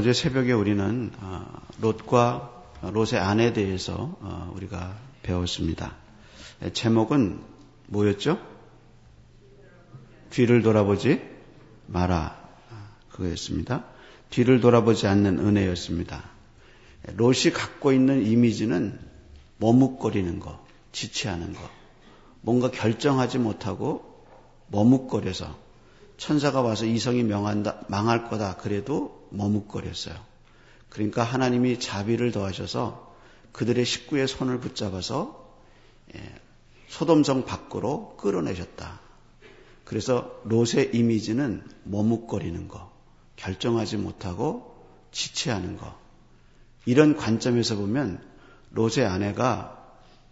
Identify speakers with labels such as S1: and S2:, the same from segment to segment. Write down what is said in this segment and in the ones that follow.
S1: 어제 새벽에 우리는 어, 롯과 롯의 아내에 대해서 어, 우리가 배웠습니다. 제목은 뭐였죠? 뒤를 돌아보지 마라. 그거였습니다. 뒤를 돌아보지 않는 은혜였습니다. 롯이 갖고 있는 이미지는 머뭇거리는 거, 지체하는 거, 뭔가 결정하지 못하고 머뭇거려서 천사가 와서 이성이 명한다, 망할 거다 그래도 머뭇거렸어요. 그러니까 하나님이 자비를 더하셔서 그들의 식구의 손을 붙잡아서 예, 소돔성 밖으로 끌어내셨다. 그래서 롯의 이미지는 머뭇거리는 거, 결정하지 못하고 지체하는 거. 이런 관점에서 보면 롯의 아내가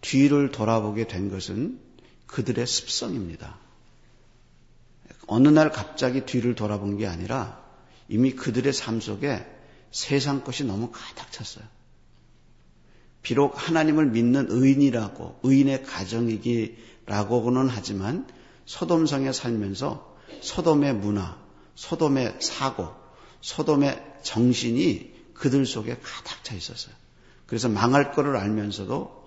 S1: 뒤를 돌아보게 된 것은 그들의 습성입니다. 어느 날 갑자기 뒤를 돌아본 게 아니라 이미 그들의 삶 속에 세상 것이 너무 가득 찼어요. 비록 하나님을 믿는 의인이라고, 의인의 가정이기라고는 하지만 소돔성에 살면서 소돔의 문화, 소돔의 사고, 소돔의 정신이 그들 속에 가득 차 있었어요. 그래서 망할 거를 알면서도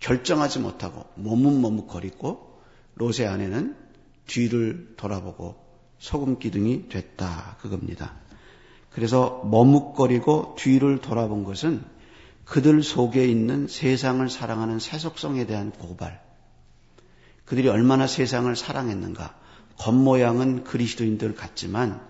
S1: 결정하지 못하고 머뭇머뭇거리고 롯의 아내는 뒤를 돌아보고 소금 기둥이 됐다 그겁니다. 그래서 머뭇거리고 뒤를 돌아본 것은 그들 속에 있는 세상을 사랑하는 세속성에 대한 고발. 그들이 얼마나 세상을 사랑했는가. 겉모양은 그리스도인들 같지만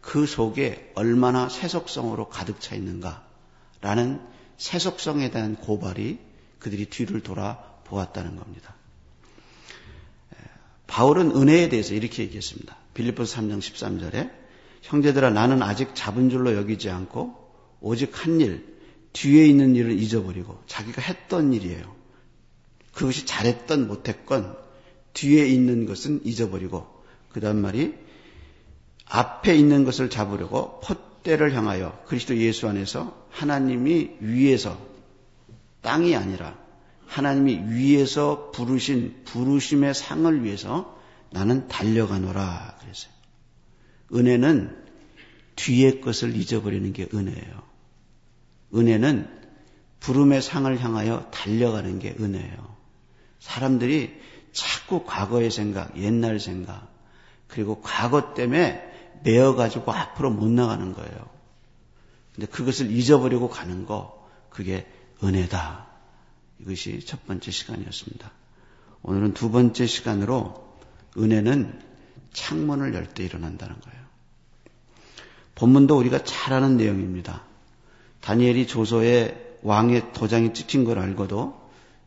S1: 그 속에 얼마나 세속성으로 가득 차 있는가라는 세속성에 대한 고발이 그들이 뒤를 돌아 보았다는 겁니다. 바울은 은혜에 대해서 이렇게 얘기했습니다. 빌리포스 3장 13절에 형제들아 나는 아직 잡은 줄로 여기지 않고 오직 한 일, 뒤에 있는 일을 잊어버리고 자기가 했던 일이에요. 그것이 잘했던 못했건 뒤에 있는 것은 잊어버리고 그 다음 말이 앞에 있는 것을 잡으려고 pot대를 향하여 그리스도 예수 안에서 하나님이 위에서 땅이 아니라 하나님이 위에서 부르신 부르심의 상을 위해서 나는 달려가노라 그랬어요. 은혜는 뒤의 것을 잊어버리는 게 은혜예요. 은혜는 부름의 상을 향하여 달려가는 게 은혜예요. 사람들이 자꾸 과거의 생각, 옛날 생각, 그리고 과거 때문에 매어가지고 앞으로 못 나가는 거예요. 근데 그것을 잊어버리고 가는 거, 그게 은혜다. 이것이 첫 번째 시간이었습니다. 오늘은 두 번째 시간으로 은혜는 창문을 열 때 일어난다는 거예요. 본문도 우리가 잘 아는 내용입니다. 다니엘이 조서에 왕의 도장이 찍힌 걸 알고도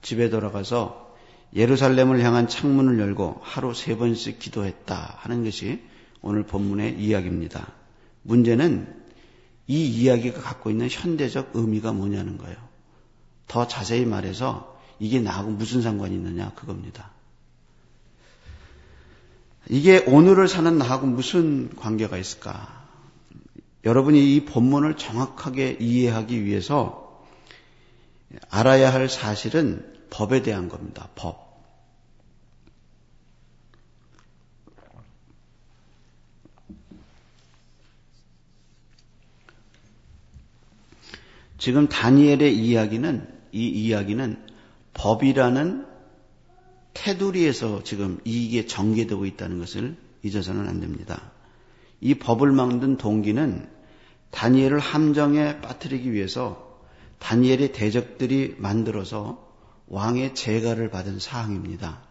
S1: 집에 돌아가서 예루살렘을 향한 창문을 열고 하루 세 번씩 기도했다 하는 것이 오늘 본문의 이야기입니다. 문제는 이 이야기가 갖고 있는 현대적 의미가 뭐냐는 거예요. 더 자세히 말해서 이게 나하고 무슨 상관이 있느냐 그겁니다. 이게 오늘을 사는 나하고 무슨 관계가 있을까? 여러분이 이 본문을 정확하게 이해하기 위해서 알아야 할 사실은 법에 대한 겁니다. 법. 지금 다니엘의 이야기는 이 이야기는 법이라는 테두리에서 지금 이게 전개되고 있다는 것을 잊어서는 안 됩니다. 이 법을 만든 동기는 다니엘을 함정에 빠뜨리기 위해서 다니엘의 대적들이 만들어서 왕의 재가를 받은 사항입니다.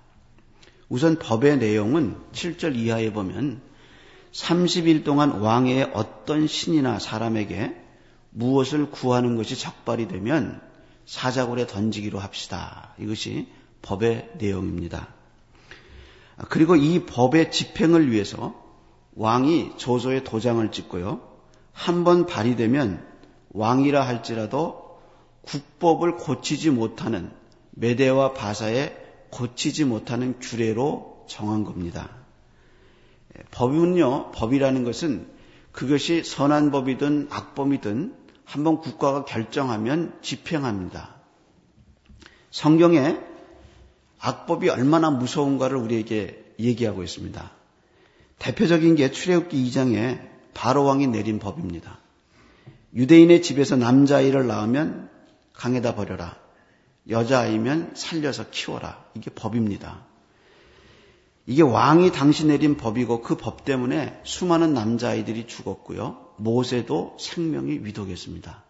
S1: 우선 법의 내용은 7절 이하에 보면 30일 동안 왕의 어떤 신이나 사람에게 무엇을 구하는 것이 적발이 되면 사자굴에 던지기로 합시다. 이것이 법의 내용입니다. 그리고 이 법의 집행을 위해서 왕이 조소의 도장을 찍고요. 한 번 발의되면 왕이라 할지라도 국법을 고치지 못하는 메대와 바사에 고치지 못하는 규례로 정한 겁니다. 법은요, 법이라는 것은 그것이 선한 법이든 악법이든 한번 국가가 결정하면 집행합니다. 성경에 악법이 얼마나 무서운가를 우리에게 얘기하고 있습니다. 대표적인 게 출애굽기 2장에 바로 왕이 내린 법입니다. 유대인의 집에서 남자아이를 낳으면 강에다 버려라. 여자아이면 살려서 키워라. 이게 법입니다. 이게 왕이 당시 내린 법이고 그 법 때문에 수많은 남자아이들이 죽었고요. 모세도 생명이 위독했습니다.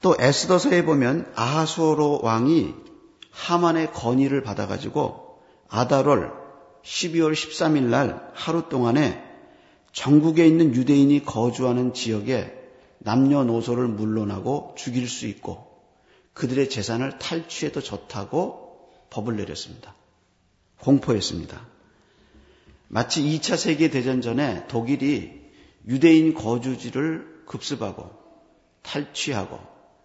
S1: 또 에스더서에 보면 아하수로 왕이 하만의 건의를 받아가지고 아달월 12월 13일 날 하루 동안에 전국에 있는 유대인이 거주하는 지역에 남녀노소를 물러나고 죽일 수 있고 그들의 재산을 탈취해도 좋다고 법을 내렸습니다. 공포했습니다. 마치 2차 세계대전 전에 독일이 유대인 거주지를 급습하고 탈취하고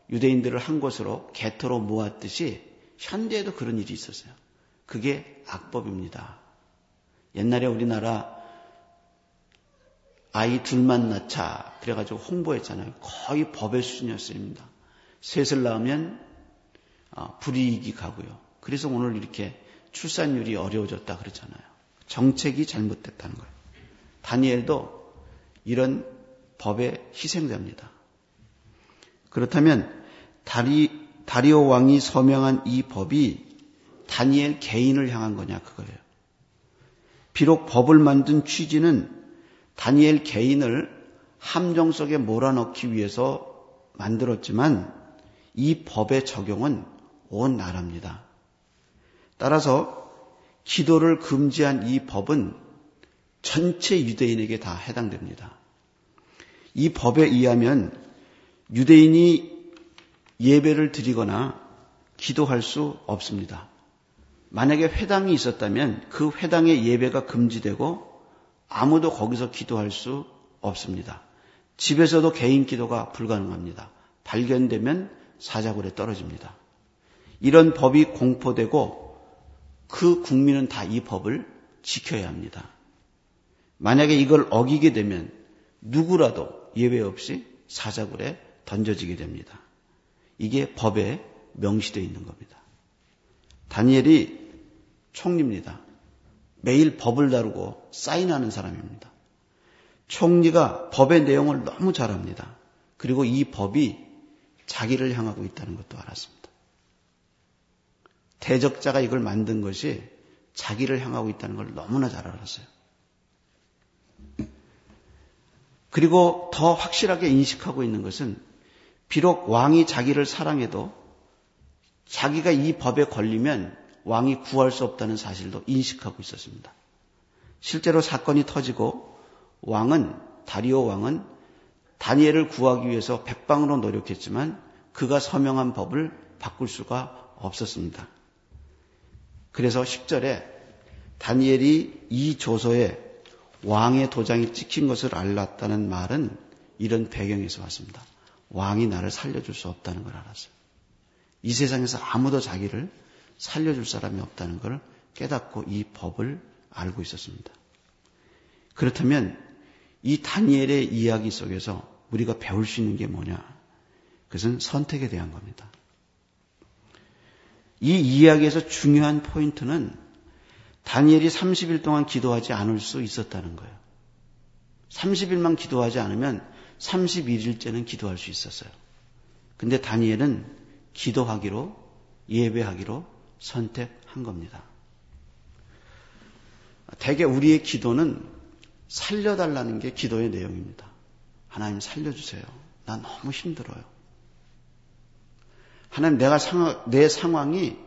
S1: 유대인들을 한 곳으로 개토로 모았듯이 현대에도 그런 일이 있었어요. 그게 악법입니다. 옛날에 우리나라 아이 둘만 낳자 그래가지고 홍보했잖아요. 거의 법의 수준이었습니다. 셋을 낳으면 어, 불이익이 가고요. 그래서 오늘 이렇게 출산율이 어려워졌다 그러잖아요. 정책이 잘못됐다는 거예요. 다니엘도 이런 법에 희생됩니다. 그렇다면 다리, 다리오 왕이 서명한 이 법이 다니엘 개인을 향한 거냐 그거예요. 비록 법을 만든 취지는 다니엘 개인을 함정 속에 몰아넣기 위해서 만들었지만 이 법의 적용은 온 나라입니다. 따라서 기도를 금지한 이 법은 전체 유대인에게 다 해당됩니다. 이 법에 의하면 유대인이 예배를 드리거나 기도할 수 없습니다. 만약에 회당이 있었다면 그 회당의 예배가 금지되고 아무도 거기서 기도할 수 없습니다. 집에서도 개인 기도가 불가능합니다. 발견되면 사자굴에 떨어집니다. 이런 법이 공포되고 그 국민은 다 이 법을 지켜야 합니다. 만약에 이걸 어기게 되면 누구라도 예외 없이 사자굴에 던져지게 됩니다. 이게 법에 명시되어 있는 겁니다. 다니엘이 총리입니다. 매일 법을 다루고 사인하는 사람입니다. 총리가 법의 내용을 너무 잘 압니다. 그리고 이 법이 자기를 향하고 있다는 것도 알았습니다. 대적자가 이걸 만든 것이 자기를 향하고 있다는 걸 너무나 잘 알았어요. 그리고 더 확실하게 인식하고 있는 것은 비록 왕이 자기를 사랑해도 자기가 이 법에 걸리면 왕이 구할 수 없다는 사실도 인식하고 있었습니다. 실제로 사건이 터지고 왕은 다리오 왕은 다니엘을 구하기 위해서 백방으로 노력했지만 그가 서명한 법을 바꿀 수가 없었습니다. 그래서 10절에 다니엘이 이 조서에 왕의 도장이 찍힌 것을 알랐다는 말은 이런 배경에서 왔습니다. 왕이 나를 살려줄 수 없다는 걸 알았어요. 이 세상에서 아무도 자기를 살려줄 사람이 없다는 걸 깨닫고 이 법을 알고 있었습니다. 그렇다면 이 다니엘의 이야기 속에서 우리가 배울 수 있는 게 뭐냐? 그것은 선택에 대한 겁니다. 이 이야기에서 중요한 포인트는 다니엘이 30일 동안 기도하지 않을 수 있었다는 거예요. 30일만 기도하지 않으면 31일째는 기도할 수 있었어요. 근데 다니엘은 기도하기로, 예배하기로 선택한 겁니다. 대개 우리의 기도는 살려달라는 게 기도의 내용입니다. 하나님 살려주세요. 나 너무 힘들어요. 하나님 내가 상황, 내 상황이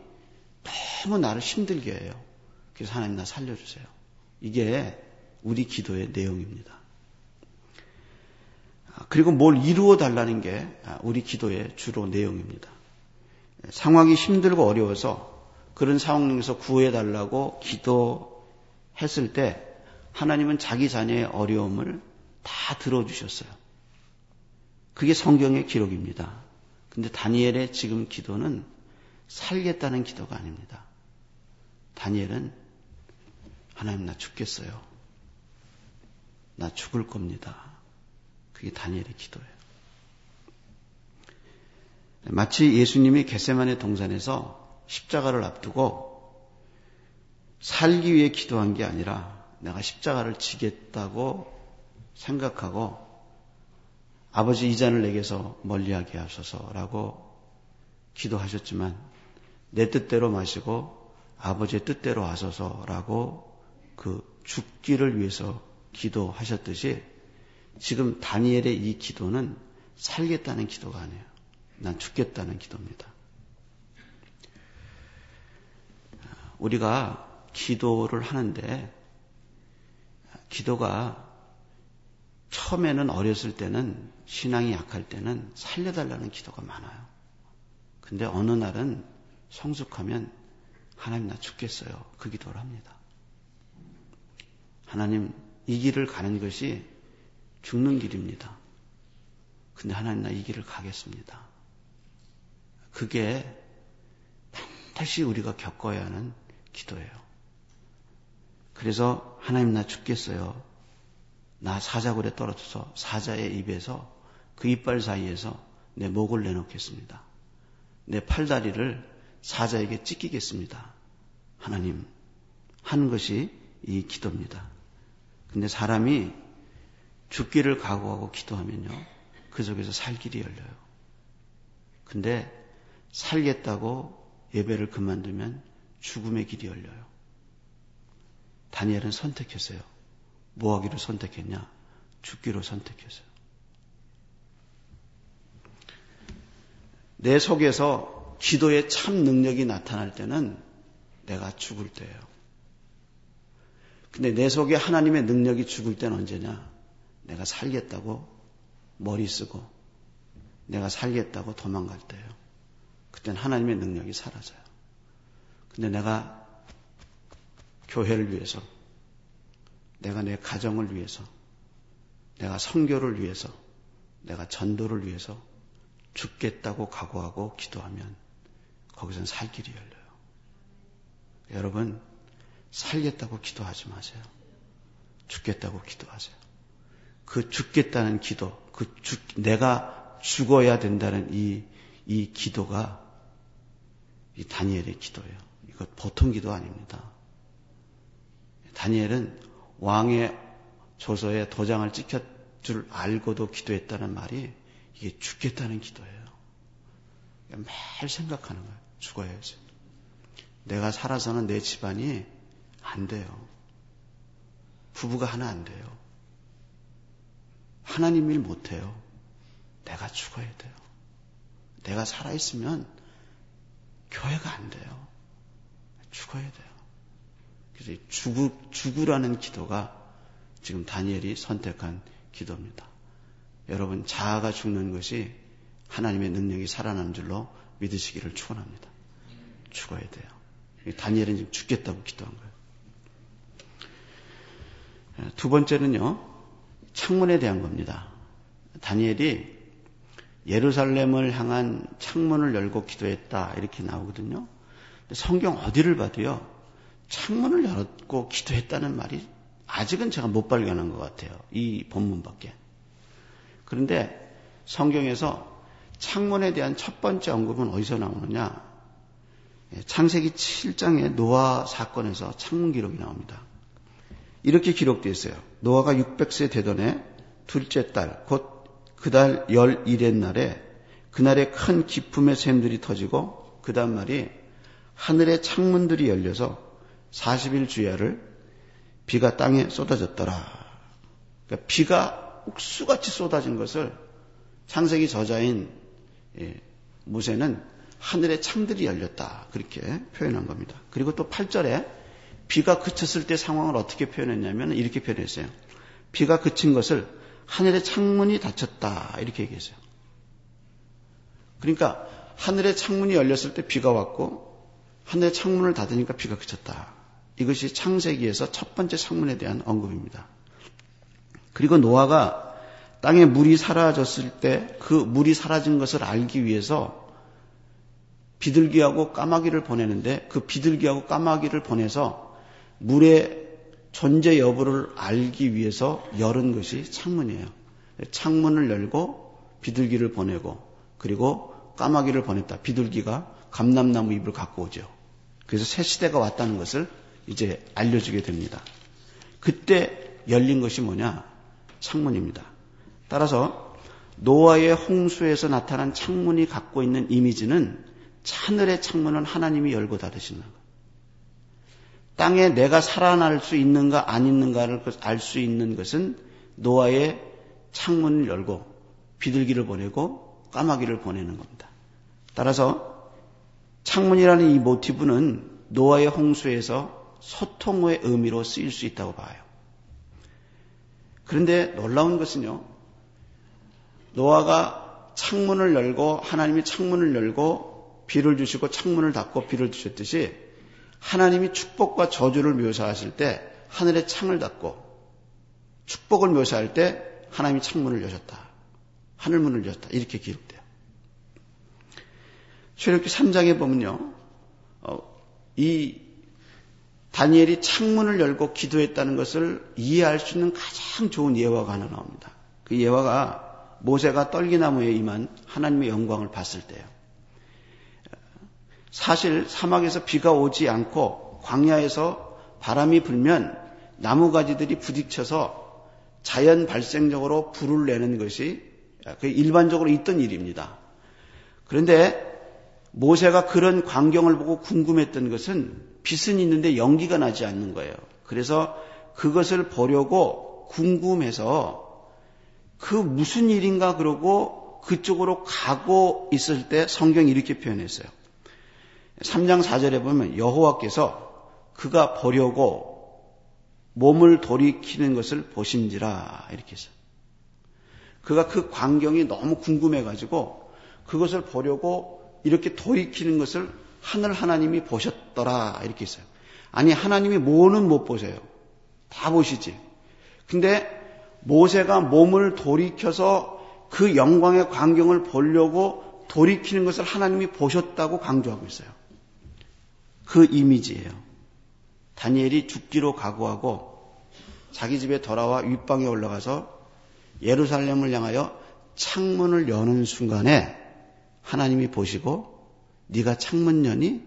S1: 너무 나를 힘들게 해요. 그래서 하나님 나 살려주세요. 이게 우리 기도의 내용입니다. 그리고 뭘 이루어 달라는 게 우리 기도의 주로 내용입니다. 상황이 힘들고 어려워서 그런 상황에서 구해 달라고 기도했을 때 하나님은 자기 자녀의 어려움을 다 들어주셨어요. 그게 성경의 기록입니다. 근데 다니엘의 지금 기도는 살겠다는 기도가 아닙니다. 다니엘은 하나님 나 죽겠어요. 나 죽을 겁니다. 그게 다니엘의 기도예요. 마치 예수님이 겟세만의 동산에서 십자가를 앞두고 살기 위해 기도한 게 아니라 내가 십자가를 지겠다고 생각하고 아버지 이 잔을 내게서 멀리하게 하소서라고 기도하셨지만 내 뜻대로 마시고 아버지의 뜻대로 하소서라고 그 죽기를 위해서 기도하셨듯이 지금 다니엘의 이 기도는 살겠다는 기도가 아니에요. 난 죽겠다는 기도입니다. 우리가 기도를 하는데 기도가 처음에는 어렸을 때는 신앙이 약할 때는 살려달라는 기도가 많아요. 근데 어느 날은 성숙하면 하나님 나 죽겠어요. 그 기도를 합니다. 하나님 이 길을 가는 것이 죽는 길입니다. 근데 하나님 나 이 길을 가겠습니다. 그게 반드시 우리가 겪어야 하는 기도예요. 그래서 하나님 나 죽겠어요. 나 사자굴에 떨어져서 사자의 입에서 그 이빨 사이에서 내 목을 내놓겠습니다. 내 팔다리를 사자에게 찢기겠습니다. 하나님 하는 것이 이 기도입니다. 근데 사람이 죽기를 각오하고 기도하면요. 그 속에서 살 길이 열려요. 근데 살겠다고 예배를 그만두면 죽음의 길이 열려요. 다니엘은 선택했어요. 뭐 하기를 선택했냐? 죽기로 선택했어요. 내 속에서 기도의 참 능력이 나타날 때는 내가 죽을 때예요. 근데 내 속에 하나님의 능력이 죽을 때는 언제냐? 내가 살겠다고 머리 쓰고 내가 살겠다고 도망갈 때예요. 그때는 하나님의 능력이 사라져요. 근데 내가 교회를 위해서 내가 내 가정을 위해서 내가 성교를 위해서 내가 전도를 위해서 죽겠다고 각오하고 기도하면 거기선 살 길이 열려요. 여러분 살겠다고 기도하지 마세요. 죽겠다고 기도하세요. 그 죽겠다는 기도, 그 죽, 내가 죽어야 된다는 이, 이 기도가 이 다니엘의 기도예요. 이거 보통 기도 아닙니다. 다니엘은 왕의 조서에 도장을 찍혔 줄 알고도 기도했다는 말이 이게 죽겠다는 기도예요. 매일 생각하는 거예요. 죽어야지. 내가 살아서는 내 집안이 안 돼요. 부부가 하나 안 돼요. 하나님 일 못해요. 내가 죽어야 돼요. 내가 살아있으면 교회가 안 돼요. 죽어야 돼요. 그래서 죽으, 죽으라는 기도가 지금 다니엘이 선택한 기도입니다. 여러분, 자아가 죽는 것이 하나님의 능력이 살아나는 줄로 믿으시기를 축원합니다. 죽어야 돼요. 다니엘은 지금 죽겠다고 기도한 거예요. 두 번째는요, 창문에 대한 겁니다. 다니엘이 예루살렘을 향한 창문을 열고 기도했다 이렇게 나오거든요. 성경 어디를 봐도요 창문을 열었고 기도했다는 말이 아직은 제가 못 발견한 것 같아요. 이 본문밖에. 그런데 성경에서 창문에 대한 첫 번째 언급은 어디서 나오느냐? 예, 창세기 7장의 노아 사건에서 창문 기록이 나옵니다. 이렇게 기록되어 있어요. 노아가 600세 되던 해 둘째 달, 곧 그달 열일의 날에 그날에 큰 기품의 샘들이 터지고 그 다음 말이 하늘의 창문들이 열려서 40일 주야를 비가 땅에 쏟아졌더라. 그러니까 비가 옥수같이 쏟아진 것을 창세기 저자인 예, 모세는 하늘의 창들이 열렸다. 그렇게 표현한 겁니다. 그리고 또 8절에 비가 그쳤을 때 상황을 어떻게 표현했냐면 이렇게 표현했어요. 비가 그친 것을 하늘의 창문이 닫혔다. 이렇게 얘기했어요. 그러니까 하늘의 창문이 열렸을 때 비가 왔고 하늘의 창문을 닫으니까 비가 그쳤다. 이것이 창세기에서 첫 번째 창문에 대한 언급입니다. 그리고 노아가 땅에 물이 사라졌을 때 그 물이 사라진 것을 알기 위해서 비둘기하고 까마귀를 보내는데 그 비둘기하고 까마귀를 보내서 물의 존재 여부를 알기 위해서 열은 것이 창문이에요. 창문을 열고 비둘기를 보내고 그리고 까마귀를 보냈다. 비둘기가 감람나무 잎을 갖고 오죠. 그래서 새 시대가 왔다는 것을 이제 알려주게 됩니다. 그때 열린 것이 뭐냐? 창문입니다. 따라서 노아의 홍수에서 나타난 창문이 갖고 있는 이미지는 하늘의 창문은 하나님이 열고 닫으시는 것. 땅에 내가 살아날 수 있는가 안 있는가를 알 수 있는 것은 노아의 창문을 열고 비둘기를 보내고 까마귀를 보내는 겁니다. 따라서 창문이라는 이 모티브는 노아의 홍수에서 소통의 의미로 쓰일 수 있다고 봐요. 그런데 놀라운 것은요. 노아가 창문을 열고 하나님이 창문을 열고 비를 주시고 창문을 닫고 비를 주셨듯이 하나님이 축복과 저주를 묘사하실 때 하늘의 창을 닫고 축복을 묘사할 때 하나님이 창문을 여셨다. 하늘문을 여셨다. 이렇게 기록돼요. 출애굽기 3장에 보면요. 어, 이 다니엘이 창문을 열고 기도했다는 것을 이해할 수 있는 가장 좋은 예화가 하나 나옵니다. 그 예화가 모세가 떨기나무에 임한 하나님의 영광을 봤을 때요. 사실 사막에서 비가 오지 않고 광야에서 바람이 불면 나무 가지들이 부딪혀서 자연 발생적으로 불을 내는 것이 그 일반적으로 있던 일입니다. 그런데 모세가 그런 광경을 보고 궁금했던 것은 빛은 있는데 연기가 나지 않는 거예요. 그래서 그것을 보려고 궁금해서 그 무슨 일인가 그러고 그쪽으로 가고 있을 때 성경이 이렇게 표현했어요. 3장 4절에 보면 여호와께서 그가 보려고 몸을 돌이키는 것을 보신지라 이렇게 했어요. 그가 그 광경이 너무 궁금해 가지고 그것을 보려고 이렇게 돌이키는 것을 하늘 하나님이 보셨더라 이렇게 했어요. 아니 하나님이 뭐는 못 보세요. 다 보시지. 근데 모세가 몸을 돌이켜서 그 영광의 광경을 보려고 돌이키는 것을 하나님이 보셨다고 강조하고 있어요. 그 이미지예요. 다니엘이 죽기로 각오하고 자기 집에 돌아와 윗방에 올라가서 예루살렘을 향하여 창문을 여는 순간에 하나님이 보시고 네가 창문 여니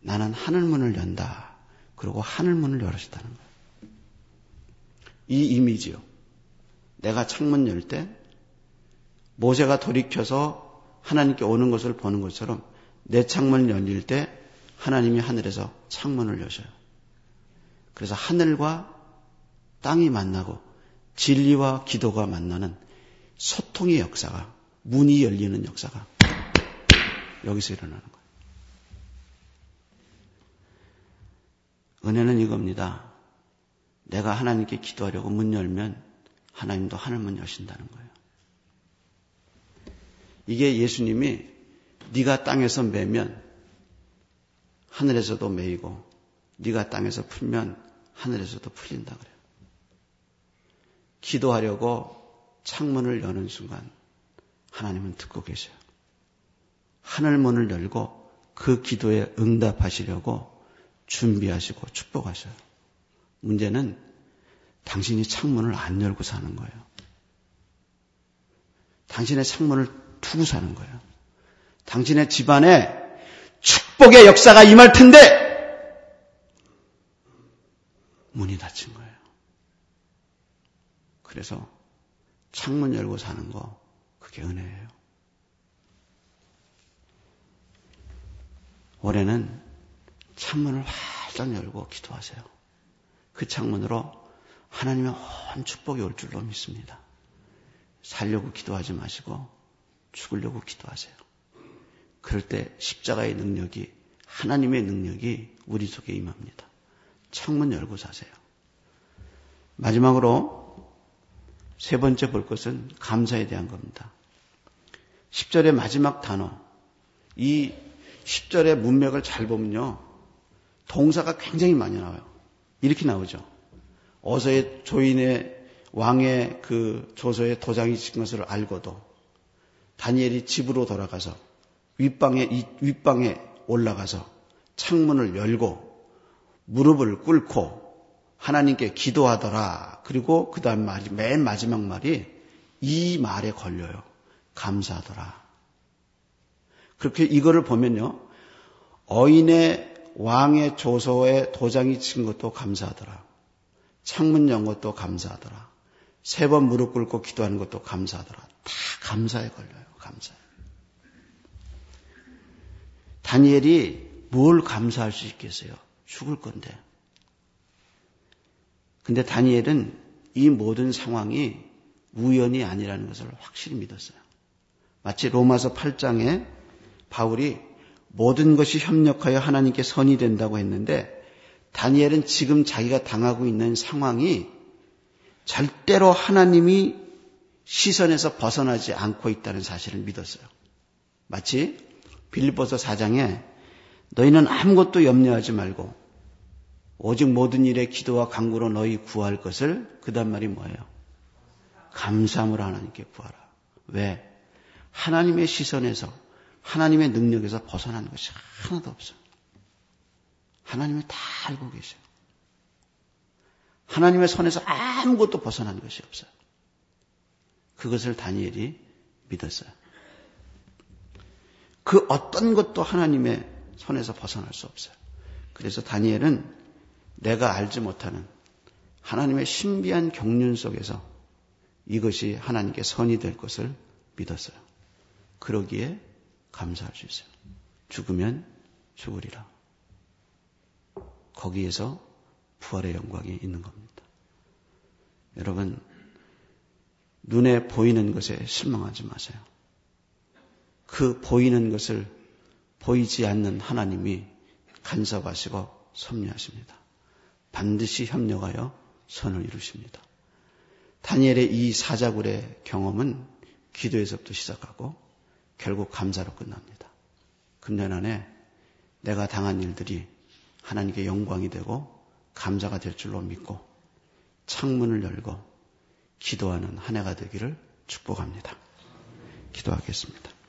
S1: 나는 하늘문을 연다. 그리고 하늘문을 열으셨다는 거예요. 이 이미지요. 내가 창문 열 때 모세가 돌이켜서 하나님께 오는 것을 보는 것처럼 내 창문을 열릴 때 하나님이 하늘에서 창문을 여셔요. 그래서 하늘과 땅이 만나고 진리와 기도가 만나는 소통의 역사가 문이 열리는 역사가 여기서 일어나는 거예요. 은혜는 이겁니다. 내가 하나님께 기도하려고 문 열면 하나님도 하늘문 여신다는 거예요. 이게 예수님이 네가 땅에서 매면 하늘에서도 매이고 네가 땅에서 풀면 하늘에서도 풀린다 그래요. 기도하려고 창문을 여는 순간 하나님은 듣고 계셔요. 하늘 문을 열고 그 기도에 응답하시려고 준비하시고 축복하셔요. 문제는 당신이 창문을 안 열고 사는 거예요. 당신의 창문을 두고 사는 거예요. 당신의 집안에 축복의 역사가 임할 텐데 문이 닫힌 거예요. 그래서 창문 열고 사는 거 그게 은혜예요. 올해는 창문을 활짝 열고 기도하세요. 그 창문으로 하나님의 온 축복이 올 줄로 믿습니다. 살려고 기도하지 마시고 죽으려고 기도하세요. 그럴 때 십자가의 능력이 하나님의 능력이 우리 속에 임합니다. 창문 열고 사세요. 마지막으로 세 번째 볼 것은 감사에 대한 겁니다. 10절의 마지막 단어. 이 10절의 문맥을 잘 보면요. 동사가 굉장히 많이 나와요. 이렇게 나오죠. 어서의 조인의 왕의 그 조서에 도장이 찍은 것을 알고도 다니엘이 집으로 돌아가서 윗방에, 윗방에 올라가서 창문을 열고 무릎을 꿇고 하나님께 기도하더라. 그리고 그 다음 말이, 맨 마지막 말이 이 말에 걸려요. 감사하더라. 그렇게 이거를 보면요. 어인의 왕의 조서에 도장이 친 것도 감사하더라. 창문 연 것도 감사하더라. 세 번 무릎 꿇고 기도하는 것도 감사하더라. 다 감사에 걸려요. 감사에. 다니엘이 뭘 감사할 수 있겠어요? 죽을 건데. 근데 다니엘은 이 모든 상황이 우연이 아니라는 것을 확실히 믿었어요. 마치 로마서 8장에 바울이 모든 것이 협력하여 하나님께 선이 된다고 했는데 다니엘은 지금 자기가 당하고 있는 상황이 절대로 하나님이 시선에서 벗어나지 않고 있다는 사실을 믿었어요. 마치 빌립보서 4장에 너희는 아무것도 염려하지 말고 오직 모든 일에 기도와 간구로 너희 구할 것을 그다음 말이 뭐예요? 감사함으로 하나님께 구하라. 왜? 하나님의 시선에서 하나님의 능력에서 벗어난 것이 하나도 없어요. 하나님이 다 알고 계셔요. 하나님의 손에서 아무것도 벗어난 것이 없어요. 그것을 다니엘이 믿었어요. 그 어떤 것도 하나님의 손에서 벗어날 수 없어요. 그래서 다니엘은 내가 알지 못하는 하나님의 신비한 경륜 속에서 이것이 하나님께 선이 될 것을 믿었어요. 그러기에 감사할 수 있어요. 죽으면 죽으리라. 거기에서 부활의 영광이 있는 겁니다. 여러분, 눈에 보이는 것에 실망하지 마세요. 그 보이는 것을 보이지 않는 하나님이 간섭하시고 섭리하십니다. 반드시 협력하여 선을 이루십니다. 다니엘의 이 사자굴의 경험은 기도에서부터 시작하고 결국 감사로 끝납니다. 금년 안에 내가 당한 일들이 하나님께 영광이 되고 감사가 될 줄로 믿고 창문을 열고 기도하는 한 해가 되기를 축복합니다. 기도하겠습니다.